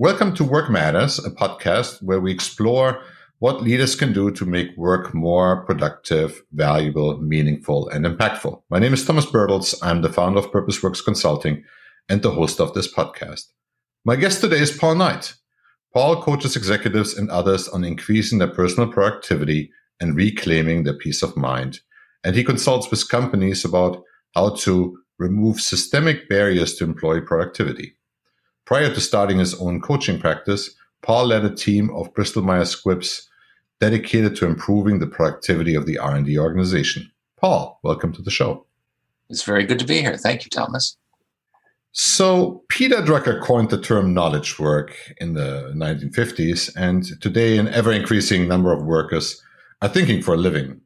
Welcome to Work Matters, a podcast where we explore what leaders can do to make work more productive, valuable, meaningful, and impactful. My name is Thomas Bertels. I'm the founder of Purpose Works Consulting and the host of this podcast. My guest today is Paul Knight. Paul coaches executives and others on increasing their personal productivity and reclaiming their peace of mind. And he consults with companies about how to remove systemic barriers to employee productivity. Prior to starting his own coaching practice, Paul led a team of Bristol Myers Squibbs dedicated to improving the productivity of the R&D organization. Paul, welcome to the show. It's very good to be here. Thank you, Thomas. So, Peter Drucker coined the term knowledge work in the 1950s, and today an ever increasing number of workers are thinking for a living.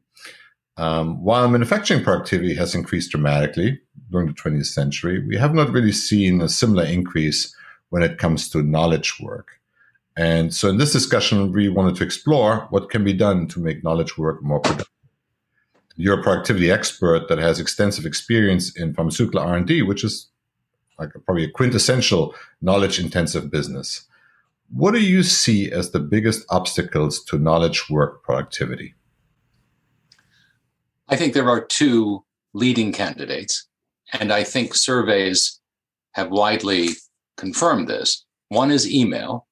Um, while manufacturing productivity has increased dramatically during the 20th century, we have not really seen a similar increase when it comes to knowledge work. And so in this discussion, we wanted to explore what can be done to make knowledge work more productive. You're a productivity expert that has extensive experience in pharmaceutical R&D, which is like probably a quintessential knowledge intensive business. What do you see as the biggest obstacles to knowledge work productivity? I think there are two leading candidates, and I think surveys have widely confirmed this. One is email,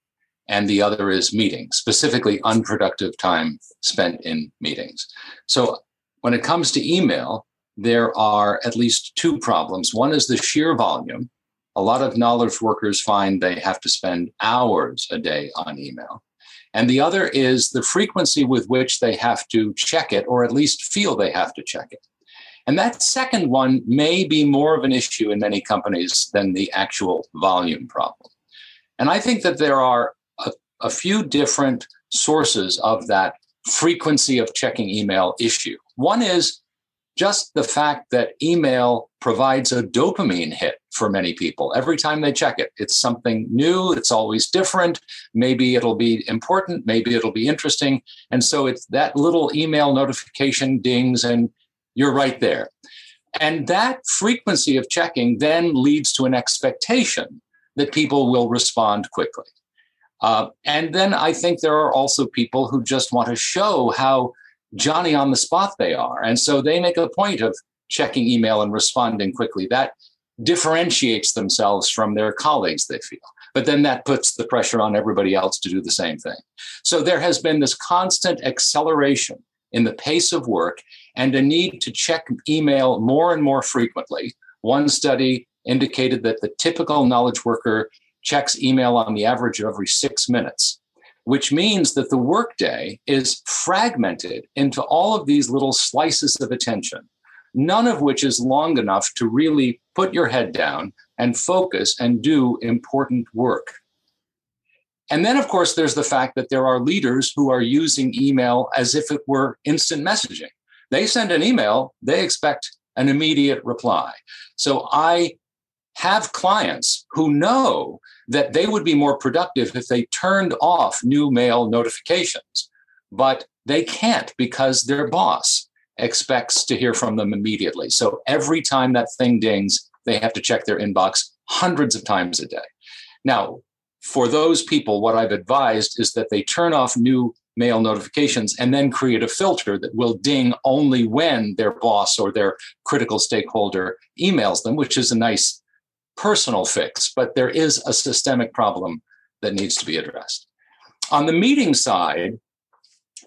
and the other is meetings, specifically unproductive time spent in meetings. So when it comes to email, there are at least two problems. One is the sheer volume. A lot of knowledge workers find they have to spend hours a day on email. And the other is the frequency with which they have to check it, or at least feel they have to check it. And that second one may be more of an issue in many companies than the actual volume problem. And I think that there are a few different sources of that frequency of checking email issue. One is just the fact that email provides a dopamine hit for many people every time they check it. It's something new, it's always different. Maybe it'll be important, maybe it'll be interesting. And so it's that little email notification dings, and you're right there. And that frequency of checking then leads to an expectation that people will respond quickly. Uh, and then I think there are also people who just want to show how Johnny on the spot they are. And so they make a point of checking email and responding quickly. That differentiates themselves from their colleagues, they feel. But then that puts the pressure on everybody else to do the same thing. So there has been this constant acceleration in the pace of work and a need to check email more and more frequently. One study indicated that the typical knowledge worker checks email on the average of every six minutes, which means that the workday is fragmented into all of these little slices of attention, none of which is long enough to really put your head down and focus and do important work. And then, of course, there's the fact that there are leaders who are using email as if it were instant messaging. They send an email, they expect an immediate reply. So I have clients who know that they would be more productive if they turned off new mail notifications, but they can't because their boss expects to hear from them immediately. So every time that thing dings, they have to check their inbox hundreds of times a day. Now, for those people, what I've advised is that they turn off new mail notifications and then create a filter that will ding only when their boss or their critical stakeholder emails them, which is a nice personal fix, but there is a systemic problem that needs to be addressed. On the meeting side,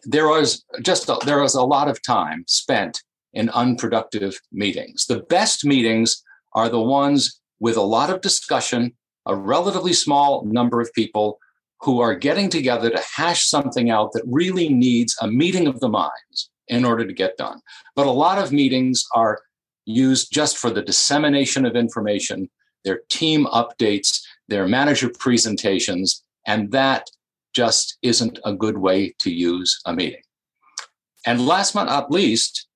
there was just a, there was a lot of time spent in unproductive meetings. The best meetings are the ones with a lot of discussion, a relatively small number of people who are getting together to hash something out that really needs a meeting of the minds in order to get done. But a lot of meetings are used just for the dissemination of information their team updates, their manager presentations, and that just isn't a good way to use a meeting. And last but not least,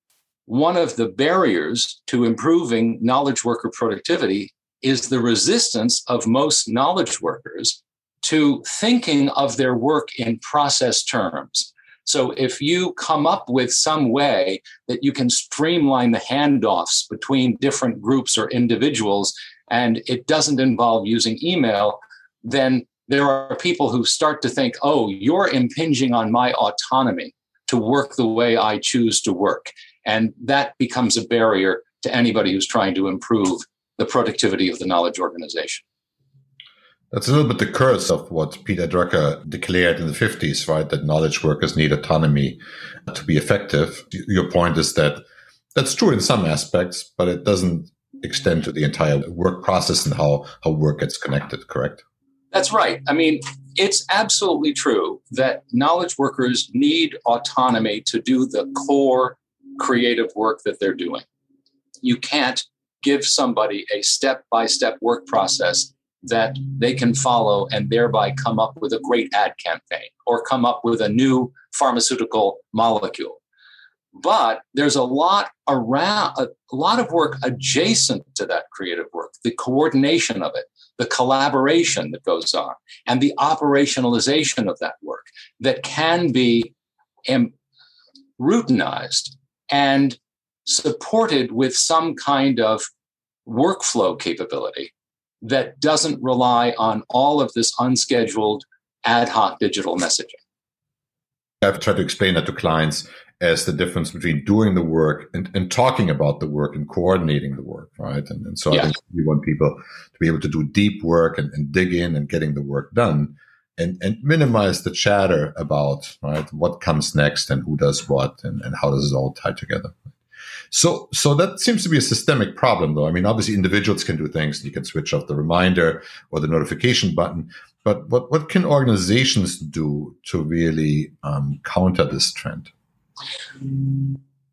one of the barriers to improving knowledge worker productivity is the resistance of most knowledge workers to thinking of their work in process terms. So if you come up with some way that you can streamline the handoffs between different groups or individuals and it doesn't involve using email, then there are people who start to think, oh, you're impinging on my autonomy to work the way I choose to work. And that becomes a barrier to anybody who's trying to improve the productivity of the knowledge organization. That's a little bit the curse of what Peter Drucker declared in the 50s, right? That knowledge workers need autonomy to be effective. Your point is that that's true in some aspects, but it doesn't extend to the entire work process and how, how work gets connected, correct? That's right. I mean, it's absolutely true that knowledge workers need autonomy to do the core creative work that they're doing. You can't give somebody a step by step work process that they can follow and thereby come up with a great ad campaign or come up with a new pharmaceutical molecule. But there's a lot around, a lot of work adjacent to that creative work, the coordination of it, the collaboration that goes on, and the operationalization of that work that can be em- routinized and supported with some kind of workflow capability that doesn't rely on all of this unscheduled ad hoc digital messaging. I've tried to explain that to clients as the difference between doing the work and, and talking about the work and coordinating the work, right? And, and so yeah. I think we want people to be able to do deep work and, and dig in and getting the work done and, and minimize the chatter about, right, what comes next and who does what and, and how does it all tie together. So, so that seems to be a systemic problem, though. I mean, obviously, individuals can do things. You can switch off the reminder or the notification button. But what, what can organizations do to really um, counter this trend?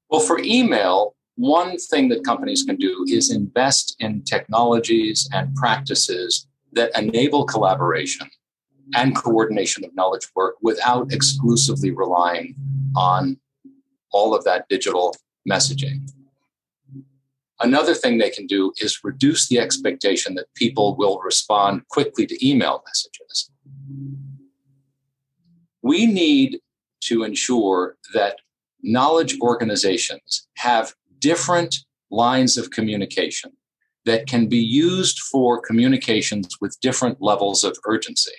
Well, for email, one thing that companies can do is invest in technologies and practices that enable collaboration and coordination of knowledge work without exclusively relying on all of that digital messaging. Another thing they can do is reduce the expectation that people will respond quickly to email messages. We need to ensure that knowledge organizations have different lines of communication that can be used for communications with different levels of urgency.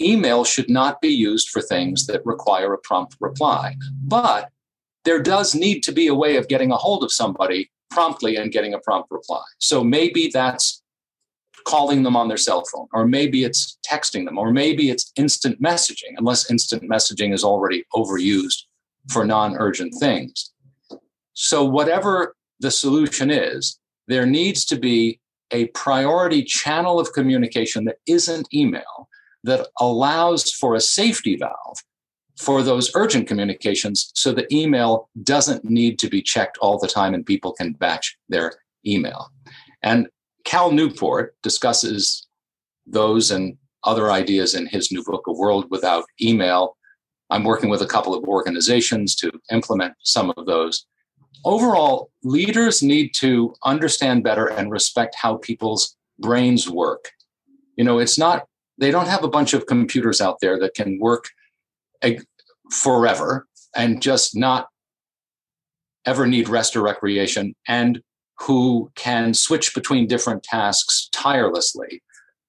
Email should not be used for things that require a prompt reply, but there does need to be a way of getting a hold of somebody promptly and getting a prompt reply. So maybe that's calling them on their cell phone, or maybe it's texting them, or maybe it's instant messaging, unless instant messaging is already overused for non urgent things. So, whatever the solution is, there needs to be a priority channel of communication that isn't email that allows for a safety valve for those urgent communications so the email doesn't need to be checked all the time and people can batch their email. And Cal Newport discusses those and other ideas in his new book, A World Without Email. I'm working with a couple of organizations to implement some of those. Overall, leaders need to understand better and respect how people's brains work. You know, it's not, they don't have a bunch of computers out there that can work forever and just not ever need rest or recreation and who can switch between different tasks tirelessly.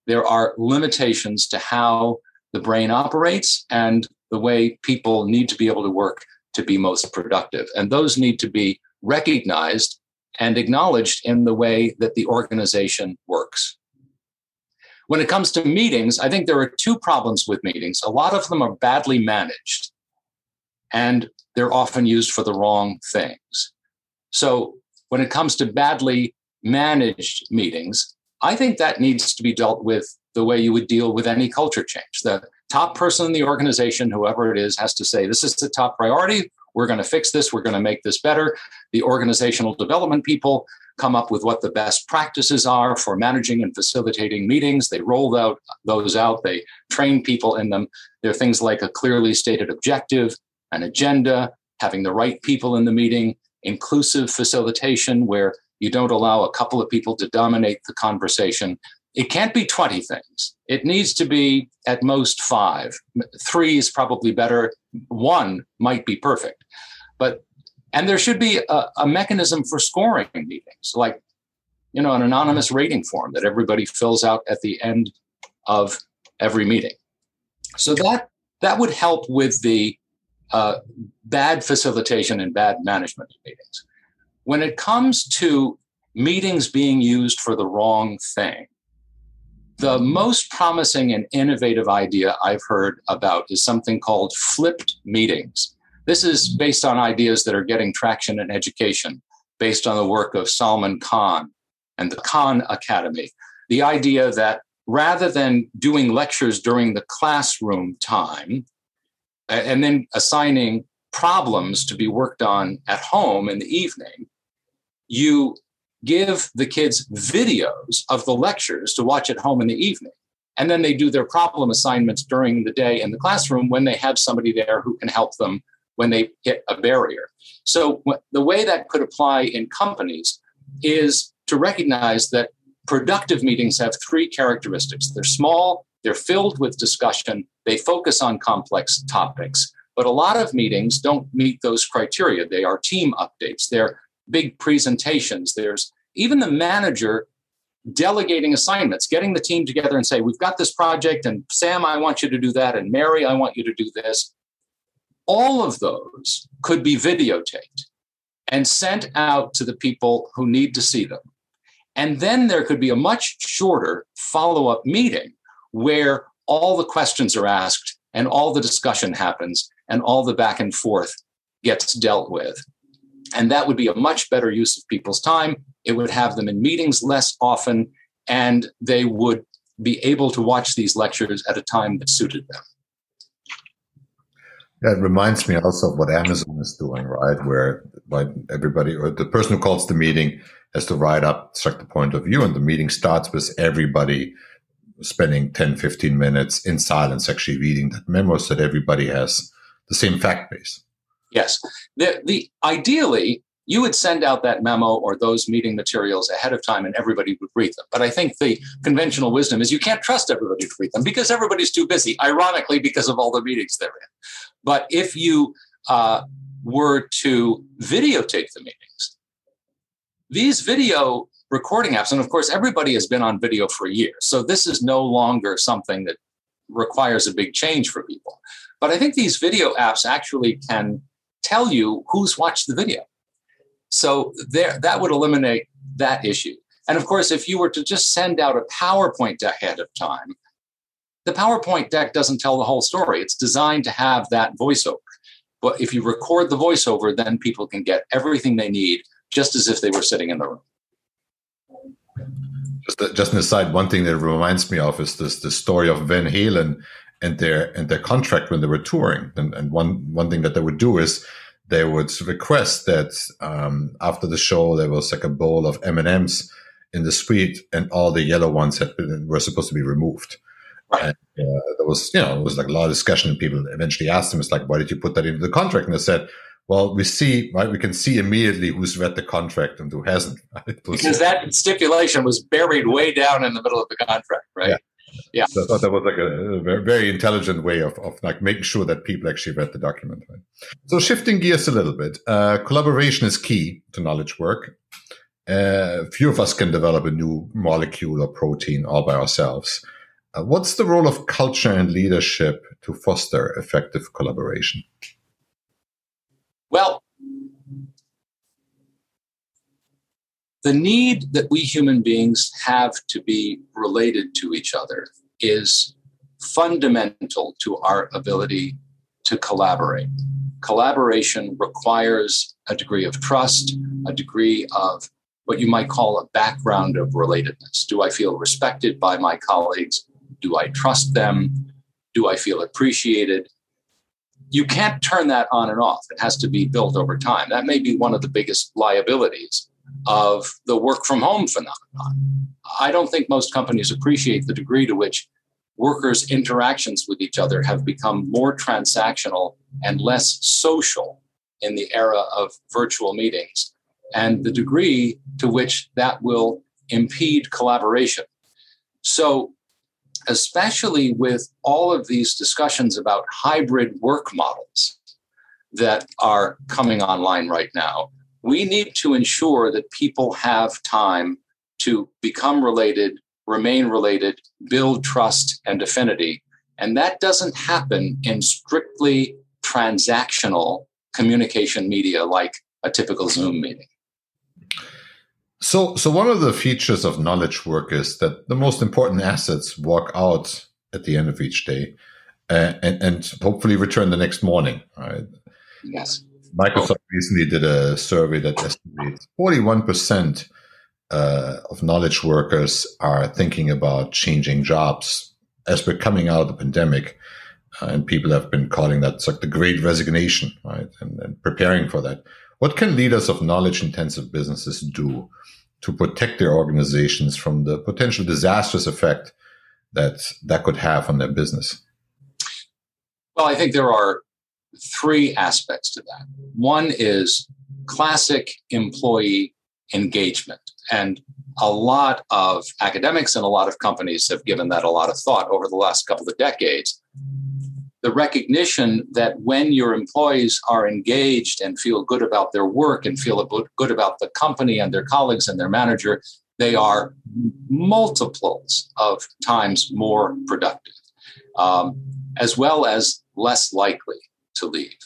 There are limitations to how the brain operates and the way people need to be able to work to be most productive. And those need to be recognized and acknowledged in the way that the organization works. When it comes to meetings, I think there are two problems with meetings. A lot of them are badly managed and they're often used for the wrong things. So when it comes to badly managed meetings, I think that needs to be dealt with the way you would deal with any culture change. The top person in the organization, whoever it is, has to say, This is the top priority. We're going to fix this. We're going to make this better. The organizational development people come up with what the best practices are for managing and facilitating meetings. They roll out those out. They train people in them. There are things like a clearly stated objective, an agenda, having the right people in the meeting, inclusive facilitation where you don't allow a couple of people to dominate the conversation. It can't be 20 things. It needs to be at most five. Three is probably better. One might be perfect. But and there should be a, a mechanism for scoring meetings, like you know, an anonymous rating form that everybody fills out at the end of every meeting. So that that would help with the uh, bad facilitation and bad management of meetings. When it comes to meetings being used for the wrong thing, the most promising and innovative idea I've heard about is something called flipped meetings. This is based on ideas that are getting traction in education, based on the work of Salman Khan and the Khan Academy. The idea that rather than doing lectures during the classroom time and then assigning problems to be worked on at home in the evening, you give the kids videos of the lectures to watch at home in the evening. And then they do their problem assignments during the day in the classroom when they have somebody there who can help them when they hit a barrier. So, the way that could apply in companies is to recognize that productive meetings have three characteristics they're small, they're filled with discussion, they focus on complex topics. But a lot of meetings don't meet those criteria. They are team updates, they're big presentations. There's even the manager delegating assignments, getting the team together and say, We've got this project, and Sam, I want you to do that, and Mary, I want you to do this. All of those could be videotaped and sent out to the people who need to see them. And then there could be a much shorter follow up meeting where all the questions are asked and all the discussion happens and all the back and forth gets dealt with. And that would be a much better use of people's time. It would have them in meetings less often, and they would be able to watch these lectures at a time that suited them. That reminds me also of what Amazon is doing, right? Where like everybody or the person who calls the meeting has to write up the point of view, and the meeting starts with everybody spending 10, 15 minutes in silence actually reading that memo so that everybody has the same fact base. Yes. The, the ideally, you would send out that memo or those meeting materials ahead of time and everybody would read them. But I think the conventional wisdom is you can't trust everybody to read them because everybody's too busy, ironically, because of all the meetings they're in. But if you uh, were to videotape the meetings, these video recording apps, and of course, everybody has been on video for years. So this is no longer something that requires a big change for people. But I think these video apps actually can tell you who's watched the video. So there, that would eliminate that issue. And of course, if you were to just send out a PowerPoint ahead of time, the PowerPoint deck doesn't tell the whole story. It's designed to have that voiceover. But if you record the voiceover, then people can get everything they need just as if they were sitting in the room. Just, just an aside, one thing that reminds me of is this the story of Van Halen and their and their contract when they were touring. And, and one one thing that they would do is they would request that um, after the show there was like a bowl of M and M's in the suite, and all the yellow ones had been, were supposed to be removed. Right. And, uh, there was, you know, it was like a lot of discussion, and people eventually asked them, "It's like, why did you put that into the contract?" And they said, "Well, we see, right? We can see immediately who's read the contract and who hasn't." Right? because that stipulation was buried way down in the middle of the contract, right? Yeah. Yeah. So I thought that was like a, a very, intelligent way of, of like making sure that people actually read the document. Right? So shifting gears a little bit, uh, collaboration is key to knowledge work. Uh, few of us can develop a new molecule or protein all by ourselves. Uh, what's the role of culture and leadership to foster effective collaboration? Well, the need that we human beings have to be related to each other is fundamental to our ability to collaborate. Collaboration requires a degree of trust, a degree of what you might call a background of relatedness. Do I feel respected by my colleagues? Do I trust them? Do I feel appreciated? You can't turn that on and off. It has to be built over time. That may be one of the biggest liabilities of the work from home phenomenon. I don't think most companies appreciate the degree to which workers' interactions with each other have become more transactional and less social in the era of virtual meetings, and the degree to which that will impede collaboration. So, especially with all of these discussions about hybrid work models that are coming online right now, we need to ensure that people have time to become related remain related, build trust and affinity. And that doesn't happen in strictly transactional communication media like a typical Zoom meeting. So, so one of the features of knowledge work is that the most important assets walk out at the end of each day, uh, and, and hopefully return the next morning. Right? Yes. Microsoft oh. recently did a survey that estimates 41% uh, of knowledge workers are thinking about changing jobs as we're coming out of the pandemic. Uh, and people have been calling that like the great resignation, right? And, and preparing for that. What can leaders of knowledge intensive businesses do to protect their organizations from the potential disastrous effect that that could have on their business? Well, I think there are three aspects to that. One is classic employee engagement. And a lot of academics and a lot of companies have given that a lot of thought over the last couple of decades. The recognition that when your employees are engaged and feel good about their work and feel good about the company and their colleagues and their manager, they are multiples of times more productive, um, as well as less likely to leave.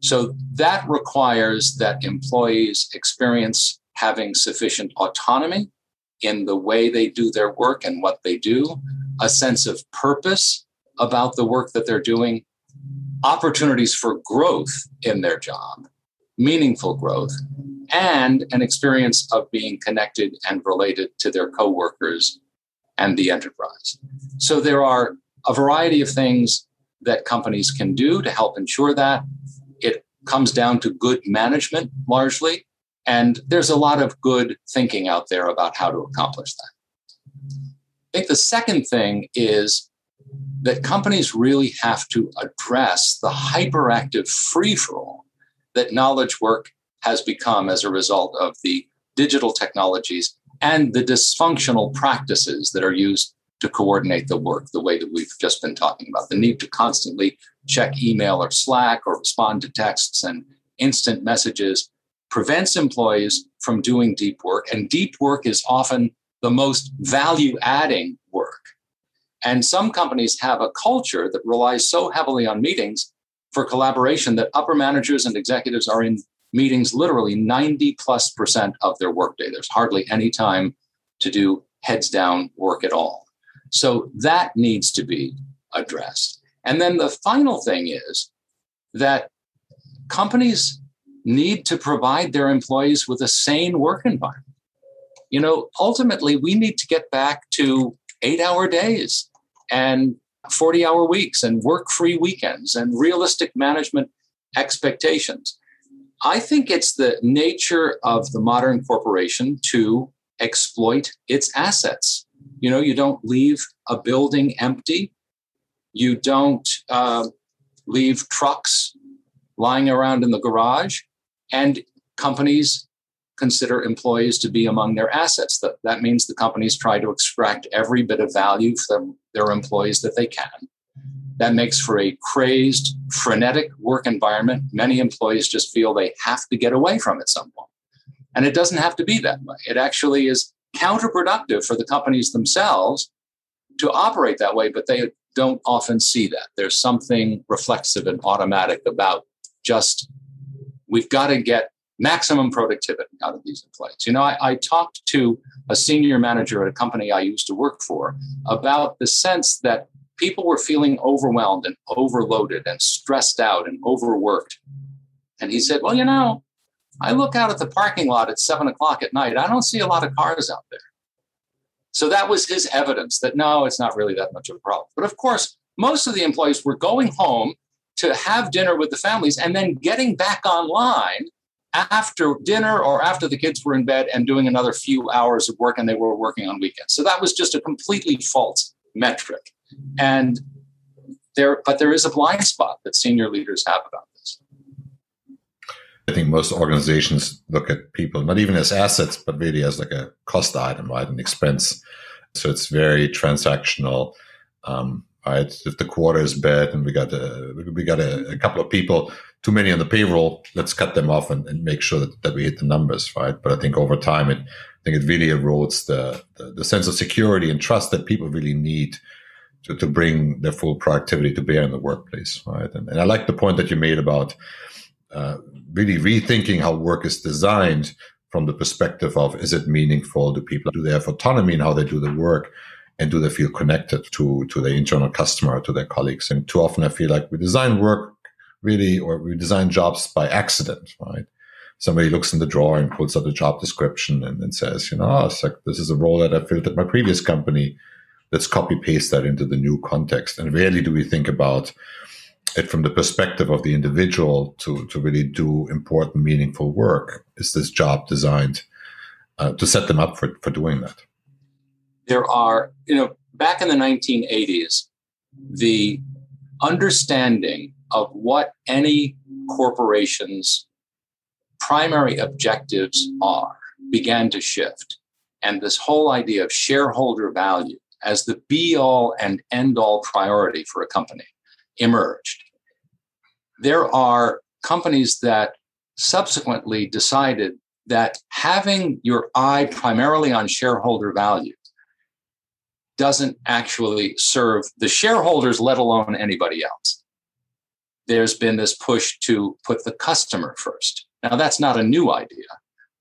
So that requires that employees experience having sufficient autonomy in the way they do their work and what they do, a sense of purpose about the work that they're doing, opportunities for growth in their job, meaningful growth, and an experience of being connected and related to their coworkers and the enterprise. So there are a variety of things that companies can do to help ensure that. It comes down to good management largely. And there's a lot of good thinking out there about how to accomplish that. I think the second thing is that companies really have to address the hyperactive free for all that knowledge work has become as a result of the digital technologies and the dysfunctional practices that are used to coordinate the work the way that we've just been talking about. The need to constantly check email or Slack or respond to texts and instant messages prevents employees from doing deep work. And deep work is often the most value adding work. And some companies have a culture that relies so heavily on meetings for collaboration that upper managers and executives are in meetings literally 90 plus percent of their workday. There's hardly any time to do heads down work at all. So that needs to be addressed. And then the final thing is that companies need to provide their employees with a sane work environment. You know, ultimately, we need to get back to eight hour days and 40 hour weeks and work free weekends and realistic management expectations. I think it's the nature of the modern corporation to exploit its assets. You know, you don't leave a building empty. You don't uh, leave trucks lying around in the garage. And companies consider employees to be among their assets. That, that means the companies try to extract every bit of value from their employees that they can. That makes for a crazed, frenetic work environment. Many employees just feel they have to get away from it some point. And it doesn't have to be that way. It actually is counterproductive for the companies themselves to operate that way, but they don't often see that. There's something reflexive and automatic about just we've got to get maximum productivity out of these employees. You know, I, I, talked to a senior manager at a company I used to work for about the sense that people were feeling overwhelmed and overloaded and stressed out and overworked. And he said, Well, you know, I look out at the parking lot at seven o'clock at night. I don't see a lot of cars out there. So that was his evidence that no, it's not really that much of a problem. But of course, most of the employees were going home to have dinner with the families and then getting back online after dinner or after the kids were in bed and doing another few hours of work and they were working on weekends. So that was just a completely false metric. And there, but there is a blind spot that senior leaders have about this. I think most organizations look at people not even as assets, but really as like a cost item, right? An expense. So it's very transactional. Um, right? If the quarter is bad and we got a we got a, a couple of people too many on the payroll. Let's cut them off and, and make sure that, that we hit the numbers, right? But I think over time, it I think it really erodes the, the, the sense of security and trust that people really need to, to bring their full productivity to bear in the workplace, right? And, and I like the point that you made about uh, really rethinking how work is designed from the perspective of is it meaningful? Do people do they have autonomy in how they do the work? And do they feel connected to to their internal customer, to their colleagues? And too often I feel like we design work really, or we design jobs by accident, right? Somebody looks in the drawer and pulls out a job description and then says, you know, oh, like, this is a role that I filled at my previous company. Let's copy paste that into the new context. And rarely do we think about it from the perspective of the individual to, to really do important, meaningful work. Is this job designed uh, to set them up for, for doing that? There are, you know, back in the 1980s, the understanding of what any corporation's primary objectives are began to shift. And this whole idea of shareholder value as the be all and end all priority for a company emerged. There are companies that subsequently decided that having your eye primarily on shareholder value doesn't actually serve the shareholders, let alone anybody else. There's been this push to put the customer first. Now, that's not a new idea,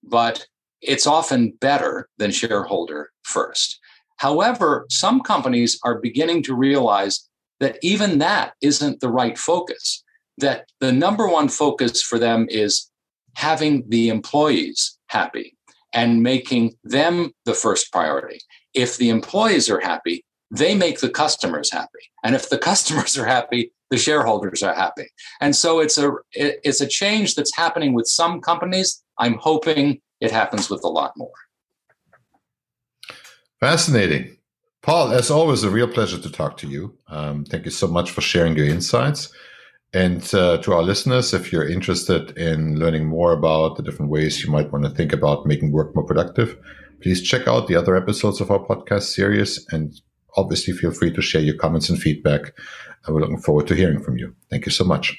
but it's often better than shareholder first. However, some companies are beginning to realize that even that isn't the right focus, that the number one focus for them is having the employees happy and making them the first priority if the employees are happy, they make the customers happy. And if the customers are happy, the shareholders are happy. And so it's a it's a change that's happening with some companies. I'm hoping it happens with a lot more. Fascinating. Paul, as always, a real pleasure to talk to you. Um, thank you so much for sharing your insights. And uh, to our listeners, if you're interested in learning more about the different ways you might want to think about making work more productive, Please check out the other episodes of our podcast series and obviously feel free to share your comments and feedback. We're looking forward to hearing from you. Thank you so much.